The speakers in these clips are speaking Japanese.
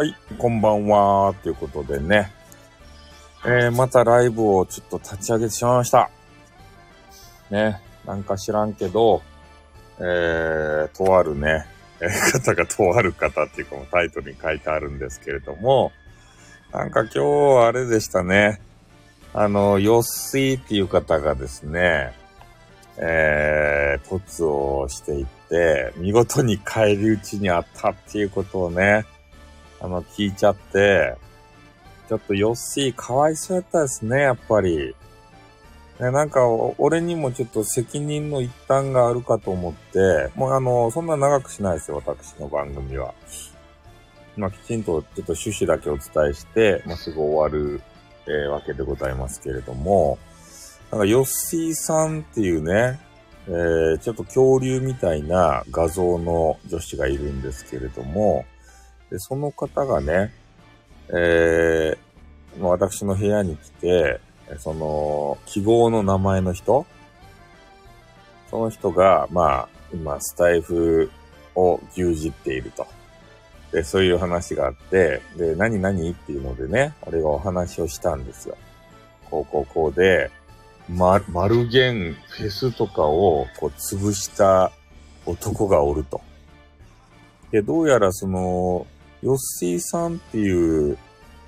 はい、こんばんは。ということでね、えー、またライブをちょっと立ち上げてしまいました。ね、なんか知らんけど、えー、とあるね、えー方がとある方っていうかもタイトルに書いてあるんですけれども、なんか今日あれでしたね。あの、ヨッシーっていう方がですね、えー、突をしていって、見事に返り討ちにあったっていうことをね、あの、聞いちゃって、ちょっとヨッシーかわいそうやったですね、やっぱり。ね、なんか、俺にもちょっと責任の一端があるかと思って、もうあの、そんな長くしないですよ、私の番組は。まあ、きちんとちょっと趣旨だけお伝えして、まあ、すぐ終わる、えーわけでございますけれども、なんか、ヨッシーさんっていうね、えーちょっと恐竜みたいな画像の女子がいるんですけれども、でその方がね、えー私の部屋に来て、その、記号の名前の人その人が、まあ、今、スタイフを牛耳っていると。で、そういう話があって、で、何々っていうのでね、俺がお話をしたんですよ。こうこうこうで、ま、マルゲンフェスとかをこう潰した男がおると。で、どうやらその、ヨッシーさんっていう、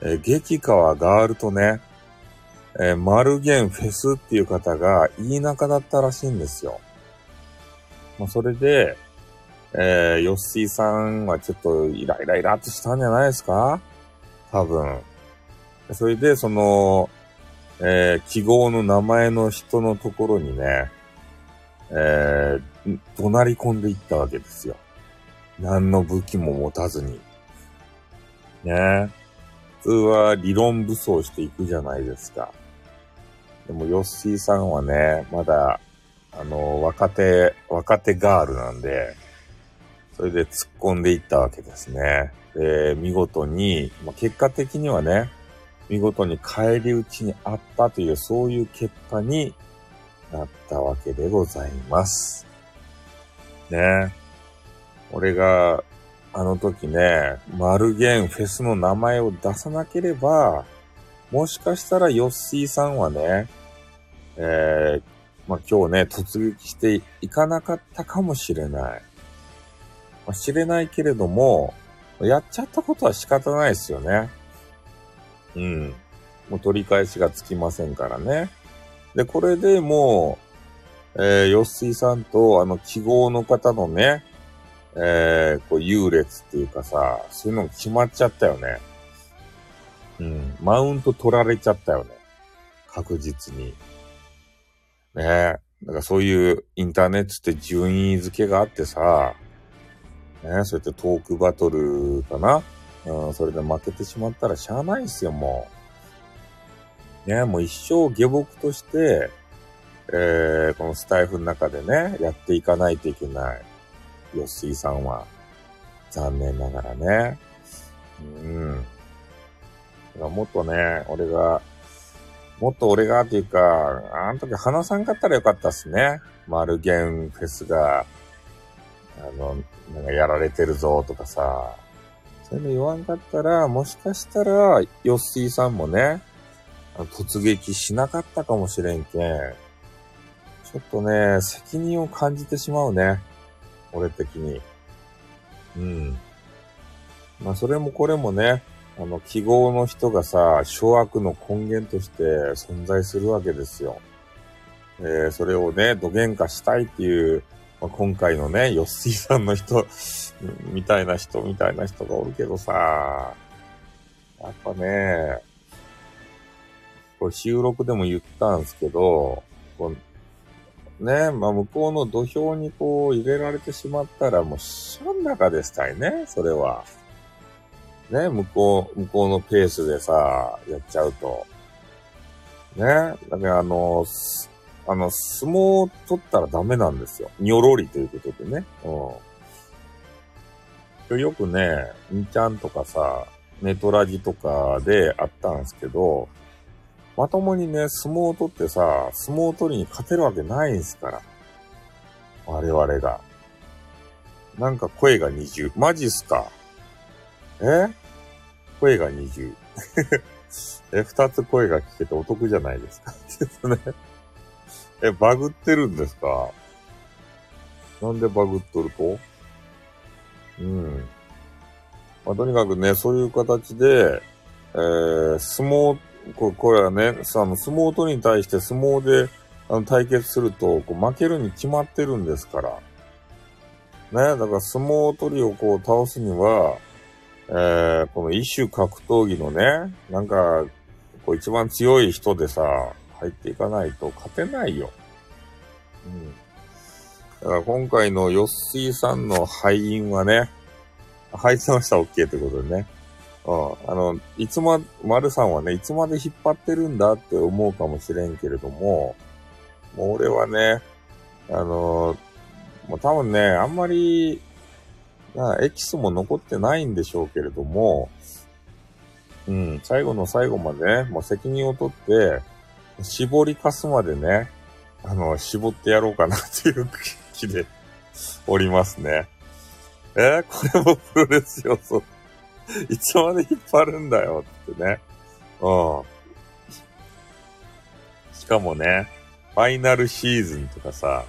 えー激川ガールとね、えーマルゲンフェスっていう方がいい仲だったらしいんですよ。まあ、それで、えーヨッシーさんはちょっとイライライラっとしたんじゃないですか？多分。それで、その、えー記号の名前の人のところにね、えー怒鳴り込んでいったわけですよ。何の武器も持たずに。ね普通は理論武装していくじゃないですか。でも、ヨッシーさんはね、まだ、あの、若手、若手ガールなんで、それで突っ込んでいったわけですね。で、見事に、まあ、結果的にはね、見事に返り討ちにあったという、そういう結果になったわけでございます。ね俺が、あの時ね、マルゲンフェスの名前を出さなければ、もしかしたらヨッシーさんはね、えー、まあ、今日ね、突撃していかなかったかもしれない。まあ、知れないけれども、やっちゃったことは仕方ないですよね。うん。もう取り返しがつきませんからね。で、これでもう、えー、ヨッシーさんと、あの、記号の方のね、えー、こう、優劣っていうかさ、そういうの決まっちゃったよね。うん。マウント取られちゃったよね。確実に。ねえ。だからそういうインターネットって順位付けがあってさ、ね、そうやってトークバトルかなうん、それで負けてしまったらしゃあないっすよ、もう。ね、もう一生下僕として、えー、このスタイフの中でね、やっていかないといけない。ヨッシーさんは。残念ながらね。うん。だからもっとね、俺が、もっと俺がっていうか、あの時話さんかったらよかったっすね。マルゲンフェスが、あの、なんかやられてるぞとかさ。そういうの言わんかったら、もしかしたら、ヨッシーさんもね、突撃しなかったかもしれんけん。ちょっとね、責任を感じてしまうね。俺的に。うん。まあ、それもこれもね、あの、記号の人がさ、諸悪の根源として存在するわけですよ。えー、それをね、土幻化したいっていう、まあ、今回のね、ヨッシーさんの人、みたいな人、みたいな人がおるけどさ、やっぱね、これ収録でも言ったんですけど、こね、まあ向こうの土俵にこう入れられてしまったらもうしゃん中でしたいね、それは。ね、向こう、向こうのペースでさ、やっちゃうと。ね、だからあの、あの、相撲を取ったらダメなんですよ。にょろりということでね。うん。よくね、んちゃんとかさ、ネトラジとかであったんですけど、まともにね、相撲を取ってさ、相撲取りに勝てるわけないんすから。我々が。なんか声が二重。マジっすかえ？声が20。え、二つ声が聞けてお得じゃないですか。ね。え、バグってるんですかなんでバグっとると？うん。まあ、とにかくね、そういう形で、えー、相撲、ここれはね、あの、相撲取りに対して相撲で、あの、対決すると、こう、負けるに決まってるんですから。ね、だから相撲取りをこう倒すには、えー、この一種格闘技のね、なんか、こう一番強い人でさ、入っていかないと勝てないよ。うん。だから今回のヨッシーさんの敗因はね、入ってましたら、OK ってことでね。うん。あの、いつま、丸さんはね、いつまで引っ張ってるんだって思うかもしれんけれども、もう俺はね、あの、もう多分ね、あんまり、エキスも残ってないんでしょうけれども、うん、最後の最後までね、もう責任を取って、絞りかすまでね、あの、絞ってやろうかなっていう気でおりますね。えー、これもプロレス要素。いつまで引っ張るんだよってね。うん。しかもね、ファイナルシーズンとかさ、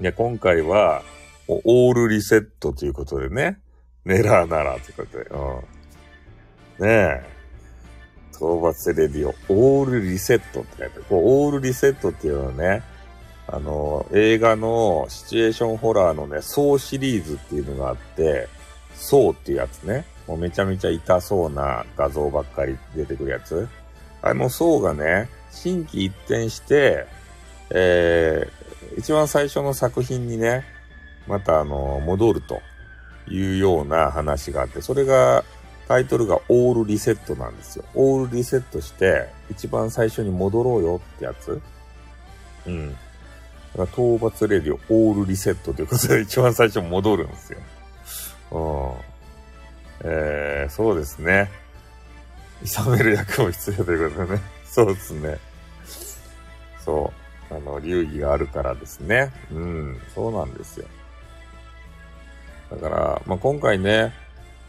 いや、今回は、オールリセットということでね。ネラーならということで。うんねえ。討伐レディオ、オールリセットって書いてある。こう、オールリセットっていうのはね、あの、映画のシチュエーションホラーのね、ソーシリーズっていうのがあって、ソーっていうやつね。もうめちゃめちゃ痛そうな画像ばっかり出てくるやつ。あのソーがね、新規一転して、えー、一番最初の作品にね、またあの、戻るというような話があって、それがタイトルがオールリセットなんですよ。オールリセットして、一番最初に戻ろうよってやつ。うん。だから討伐レディオオールリセットということで一番最初戻るんですよ。うん。えー、そうですね。諌める役も必要ということでね。そうですね。そう。あの、流儀があるからですね。うん。そうなんですよ。だから、まあ、今回ね、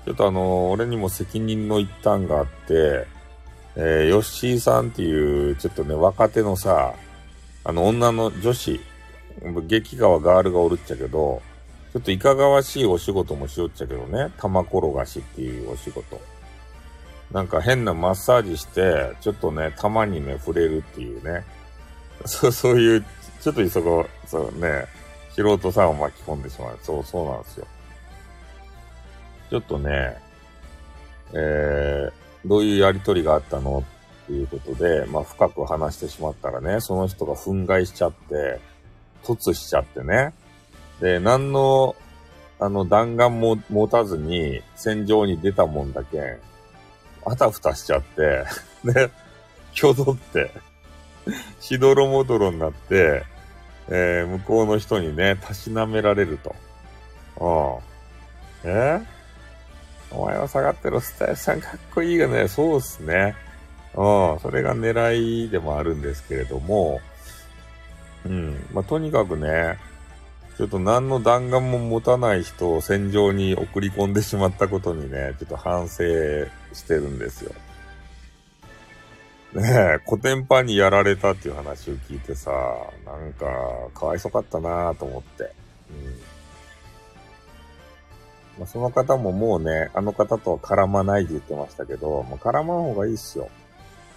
ちょっとあの、俺にも責任の一端があって、えー、ヨッシーさんっていう、ちょっとね、若手のさ、あの、女の女子、激川ガールがおるっちゃけど、ちょっといかがわしいお仕事もしよっちゃけどね、玉転がしっていうお仕事。なんか変なマッサージして、ちょっとね、玉にね、触れるっていうね。そう、そういう、ちょっといそこ、そうね、素人さんを巻き込んでしまう。そう、そうなんですよ。ちょっとね、えー、どういうやりとりがあったのっていうことで、まあ深く話してしまったらね、その人が憤慨しちゃって、突しちゃってね。で、何の、あの、弾丸も持たずに戦場に出たもんだけん、あたふたしちゃって、ね、挙動って、しどろもどろになって、えー、向こうの人にね、たしなめられると。うん。えお前は下がってるスタイルさんかっこいいがね、そうっすね。うん、それが狙いでもあるんですけれども、うん、まあ、とにかくね、ちょっと何の弾丸も持たない人を戦場に送り込んでしまったことにね、ちょっと反省してるんですよ。ねえ、コテンパンにやられたっていう話を聞いてさ、なんか、かわいそかったなぁと思って。うんまあ、その方ももうね、あの方とは絡まないで言ってましたけど、もう絡まん方がいいっすよ。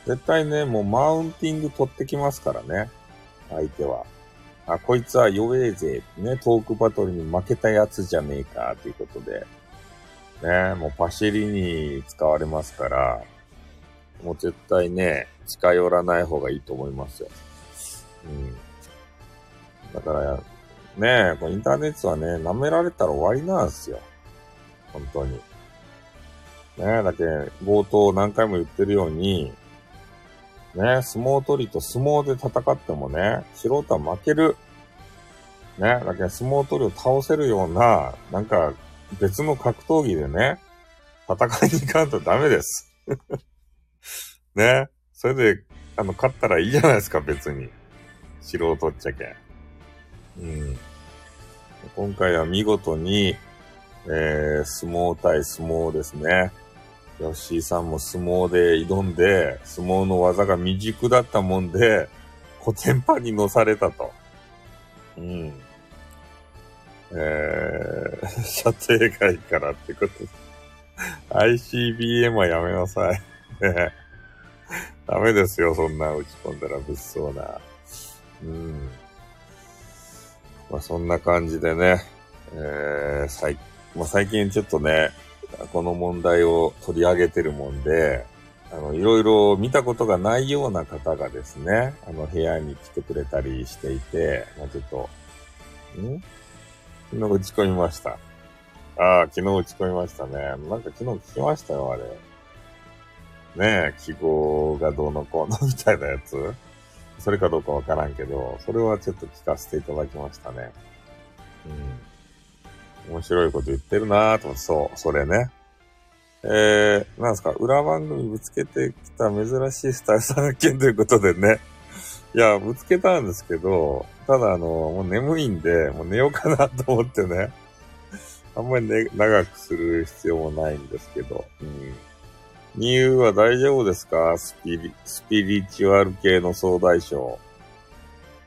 絶対ね、もうマウンティング取ってきますからね。相手は。あ、こいつは弱えぜ。ね、トークバトルに負けたやつじゃねえか、ということで。ね、もうパシリに使われますから、もう絶対ね、近寄らない方がいいと思いますよ。うん。だから、ね、このインターネットはね、舐められたら終わりなんですよ。本当に。ねだけ、冒頭何回も言ってるように、ね相撲取りと相撲で戦ってもね、素人は負ける。ねだけど相撲取りを倒せるような、なんか、別の格闘技でね、戦いに行かんとダメです。ねそれで、あの、勝ったらいいじゃないですか、別に。素人っちゃけん。うん。今回は見事に、えー、相撲対相撲ですね。吉井さんも相撲で挑んで、相撲の技が未熟だったもんで、古典版に乗されたと。うん。えー、射程外からってこと。ICBM はやめなさい。ね ダメですよ、そんな打ち込んだら物騒な。うん。まあそんな感じでね、えー、最、まあ最近ちょっとね、この問題を取り上げてるもんで、あの、いろいろ見たことがないような方がですね、あの、部屋に来てくれたりしていて、まあちょっと、ん？昨日打ち込みました。ああ、昨日打ち込みましたね。なんか昨日聞きましたよ、あれ。ねえ、記号がどうのこうのみたいなやつそれかどうかわからんけど、それはちょっと聞かせていただきましたね。うん。面白いこと言ってるなぁと思って、そう、それね。えー、なんですか、裏番組ぶつけてきた珍しいスタイルさん発見ということでね。いや、ぶつけたんですけど、ただあの、もう眠いんで、もう寝ようかなと思ってね。あんまりね、長くする必要もないんですけど。うん。ニューは大丈夫ですか？スピリ、スピリチュアル系の総大将。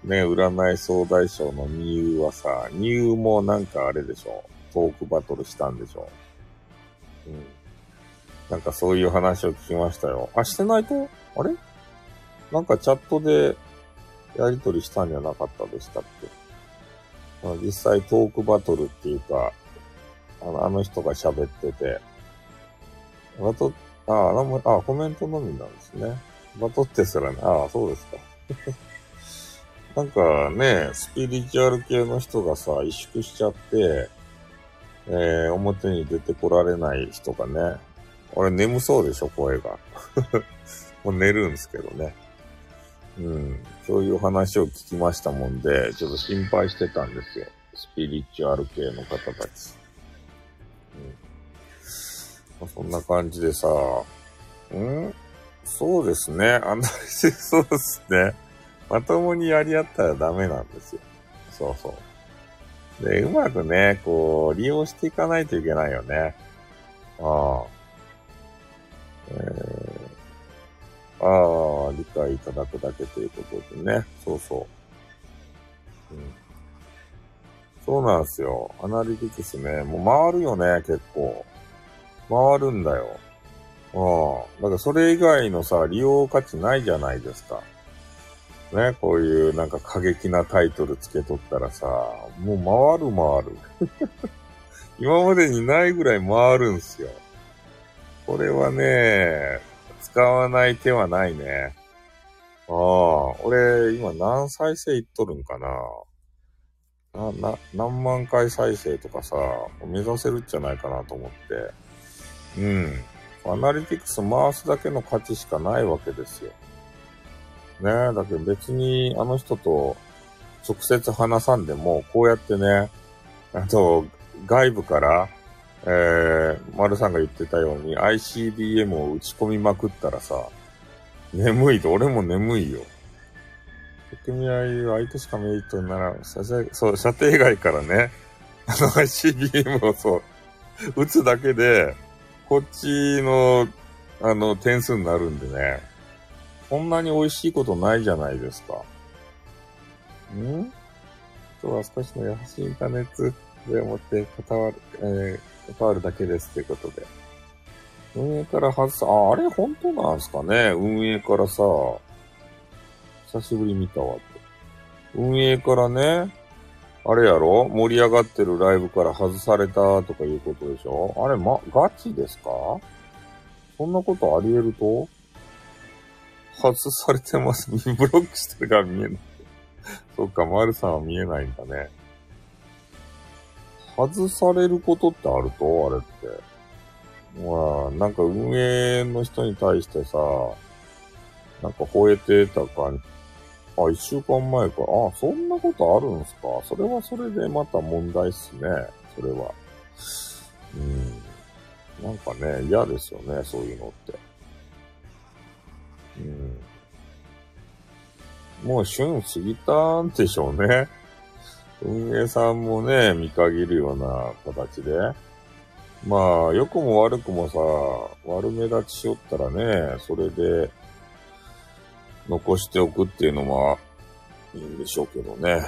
ね、占い総大将のニューはさ、ニューもなんかあれでしょ？トークバトルしたんでしょ？うん。なんかそういう話を聞きましたよ。あ、してないと？あれ？なんかチャットでやりとりしたんじゃなかったでしたっけ？実際トークバトルっていうか、あのあの人が喋ってて、バト、ああ、あ、コメントのみなんですね。バトってすらね、ああ、そうですか。なんかね、スピリチュアル系の人がさ、萎縮しちゃって、えー、表に出てこられない人がね、俺眠そうでしょ、声が。もう寝るんですけどね。うん。そういう話を聞きましたもんで、ちょっと心配してたんですよ。スピリチュアル系の方たち。まあ、そんな感じでさ、ん？そうですね。あんなにそうですね。まともにやり合ったらダメなんですよ。そうそう。で、うまくね、こう、利用していかないといけないよね。ああ。えー、ああ、理解いただくだけということでね。そうそう。うん。そうなんですよ。アナリティクスね。もう回るよね、結構。回るんだよ。うん。だからそれ以外のさ、利用価値ないじゃないですか。ね、こういうなんか過激なタイトルつけとったらさ、もう回る回る。今までにないぐらい回るんすよ。これはね、使わない手はないね。ああ、俺、今何再生いっとるんかなな、な、何万回再生とかさ、目指せるんじゃないかなと思って。うん。アナリティクス回すだけの価値しかないわけですよ。ねだけど別にあの人と直接話さんでも、こうやってね、あと、外部から、えー、丸さんが言ってたように ICBM を打ち込みまくったらさ、眠いと、俺も眠いよ。組合は相手しかメリットにならん。そう、射程外からね、あの ICBM をそう、撃つだけで、こっちの、あの、点数になるんでね。こんなに美味しいことないじゃないですか。ん？今日は少しの優しいインターネットでもって関わる、えー、関わるだけですということで。運営から外す、あ、あれ本当なんすかね？運営からさ、久しぶり見たわって。運営からね、あれやろ？盛り上がってるライブから外されたとかいうことでしょ？あれ、ま、ガチですか？そんなことあり得ると？外されてます。ブロックしてるから見えない。そっか、マルさんは見えないんだね。外されることってあると？あれって。まあ、なんか運営の人に対してさ、なんか吠えてた感あ、一週間前か。あ、そんなことあるんすか？それはそれでまた問題っすね。それは。うん。なんかね、嫌ですよね、そういうのって。もう旬過ぎたんでしょうね。運営さんもね、見限るような形で。まあ、良くも悪くもさ、悪目立ちしよったらね、それで、残しておくっていうのもいいんでしょうけどね。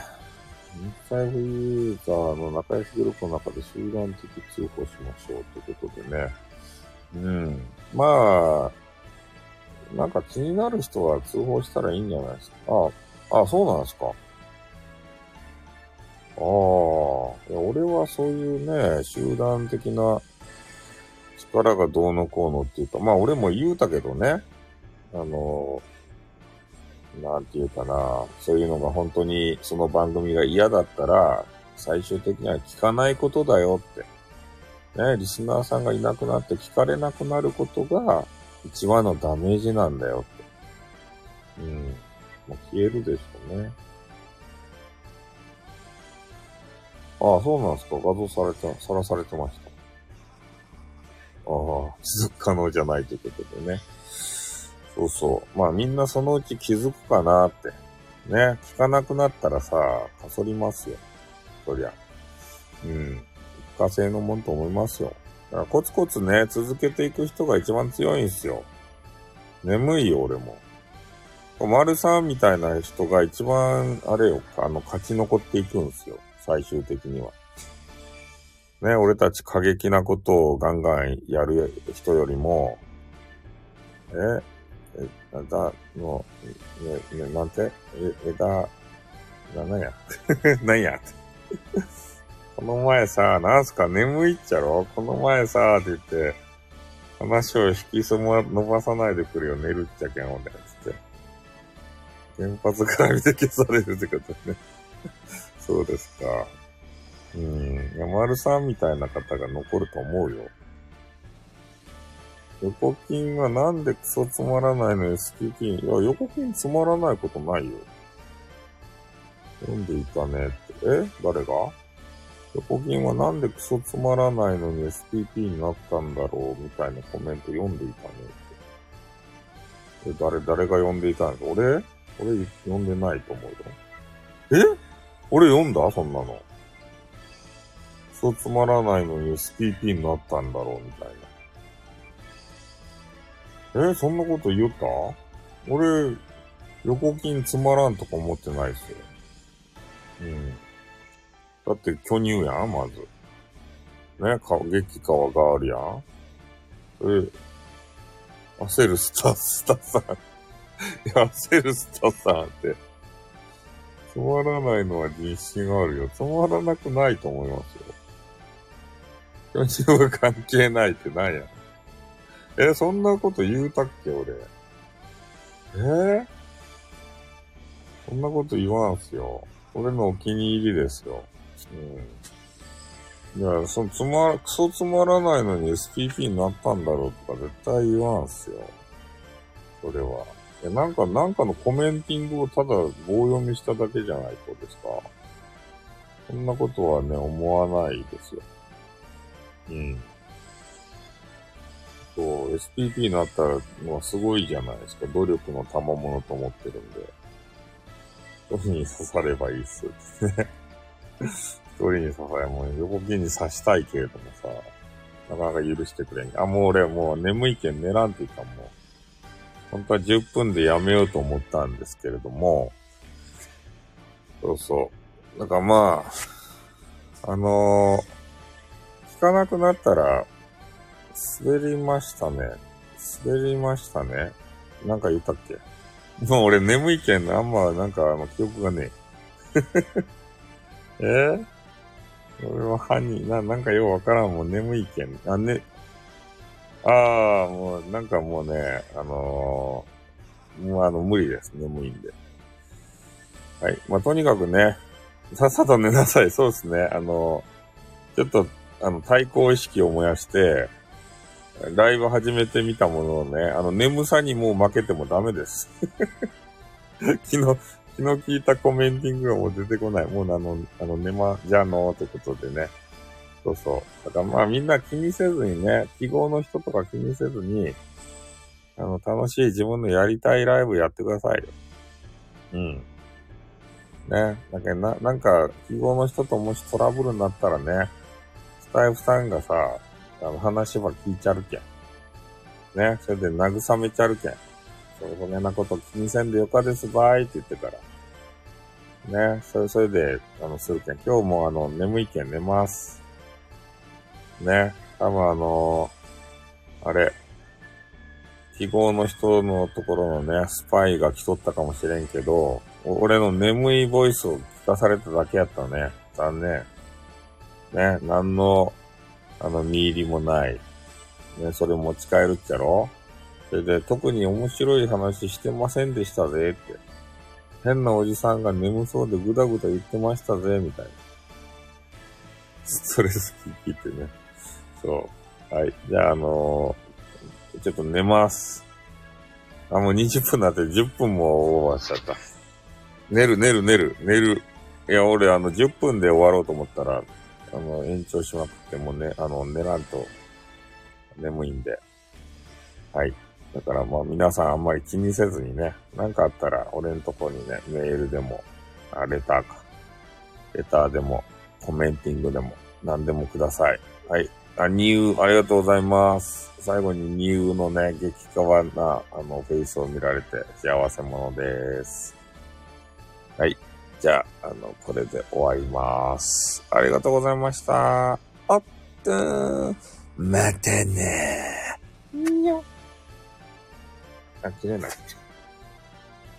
インタイブユーザーの仲良しグループの中で集団的通報しましょうってことでね。うん。まあ、なんか気になる人は通報したらいいんじゃないですか？あ、あ、そうなんですか。ああ、俺はそういうね、集団的な力がどうのこうのっていうか、まあ俺も言うたけどね、あの、なんていうかな、そういうのが本当にその番組が嫌だったら、最終的には聞かないことだよって。ね、リスナーさんがいなくなって聞かれなくなることが一番のダメージなんだよって。うん。もう消えるでしょうね。ああ、そうなんですか。画像されて、さらされてました。ああ、持続可能じゃないということでね。そうそう。まあみんなそのうち気づくかなって。ね。聞かなくなったらさ、かそりますよ。そりゃ。うん。一過性のもんと思いますよ。だからコツコツね、続けていく人が一番強いんすよ。眠いよ、俺も。丸さんみたいな人が一番、あれよ、あの、勝ち残っていくんすよ。最終的には。ね、俺たち過激なことをガンガンやる人よりも、え、え、だ、の、ね、ね、なんて？え、枝、な、なんやなんやこの前さ、なんすか眠いっちゃろ？この前さ、って言って、話を引きそま、伸ばさないでくるよ、寝るっちゃけん、俺、つって。原発から見て消されるってことね。そうですか。うん。山丸さんみたいな方が残ると思うよ。横金がなんでクソつまらないの SPP? いや、横金つまらないことないよ。読んでいたねって。え？誰が？横金はなんでクソつまらないのに SPP になったんだろうみたいなコメント読んでいたねって。え、誰、誰が読んでいたんです俺？俺読んでないと思うよ。え？俺読んだ？そんなの。そうつまらないのに SPP になったんだろうみたいな。え？そんなこと言った？俺、横金つまらんとか思ってないっすよ。うん。だって巨乳やん、まず。ね、か、激川があるやん。え、焦るスタ、スタさん。いや、焦るスタさんって。つまらないのは自信あるよ。つまらなくないと思いますよ。巨乳は関係ないってなんや。え、そんなこと言うたっけ、俺。え？ー、そんなこと言わんすよ。俺のお気に入りですよ。うん。いや、そのつま、クソつまらないのに SPP になったんだろうとか絶対言わんすよ。それは。え、なんか、なんかのコメンティングをただ棒読みしただけじゃないとですか。そんなことはね、思わないですよ。うん。そう、SPP になったのはすごいじゃないですか。努力の賜物と思ってるんで。一人に刺さればいいっす。ね。一人に刺され、もう横切りに刺したいけれどもさ、なかなか許してくれん。あ、もう俺もう眠いけん寝らんっていうかもう、本当は10分でやめようと思ったんですけれども、そうそう。だかまあ、あのー、聞かなくなったら、滑りましたね。滑りましたね。なんか言ったっけ？もう俺眠いけんあんまなんかあの記憶がねえ。え？俺は犯人、な、なんかようわからん。もう眠いけん。あ、ね、ああ、もう、なんかもうね、あのー、もうあの、無理です。眠いんで。はい。まあ、とにかくね、さっさと寝なさい。そうですね。あのー、ちょっと、あの、対抗意識を燃やして、ライブ始めてみたものをね、あの、眠さにもう負けてもダメです。昨日、昨日聞いたコメンティングがもう出てこない。もうあの、あの、寝ま、じゃのーってことでね。そうそう。だからまあみんな気にせずにね、記号の人とか気にせずに、あの、楽しい自分のやりたいライブやってくださいよ。うん。ね。だけどな、なんか、記号の人ともしトラブルになったらね、スタイフさんがさ、あの、話は聞いちゃるけん。ね、それで慰めちゃるけん。そう、そげなこと気にせんでよかですばいって言ってから。ね、それ、それで、あの、するけん。今日もあの、眠いけん寝ます。ね、多分あのー、あれ、記号の人のところのね、スパイが来とったかもしれんけど、俺の眠いボイスを聞かされただけやったね。残念。ね、何の、あの、見入りもない。ね、それ持ち帰るっちゃろそれで、特に面白い話してませんでしたぜって。変なおじさんが眠そうでぐだぐだ言ってましたぜ、みたいな。ストレス聞いてね。そう。はい。じゃあ、あのー、ちょっと寝ます。あ、もう20分なって10分もオーバーしちゃった。寝る、寝る、寝る、寝る。いや、俺、あの、10分で終わろうと思ったら、あの、延長しまくってもね、あの、寝らんと眠いんで。はい。だからまあ皆さんあんまり気にせずにね、なんかあったら俺のとこにね、メールでも、あレターか。レターでも、コメンティングでも、何でもください。はい。あ、ニュー、ありがとうございます。最後にニューのね、激川な、あの、フェイスを見られて幸せ者です。はい。じゃあ、あの、これで終わります。ありがとうございました。あっとー、またねー。にょ。あ、切れない。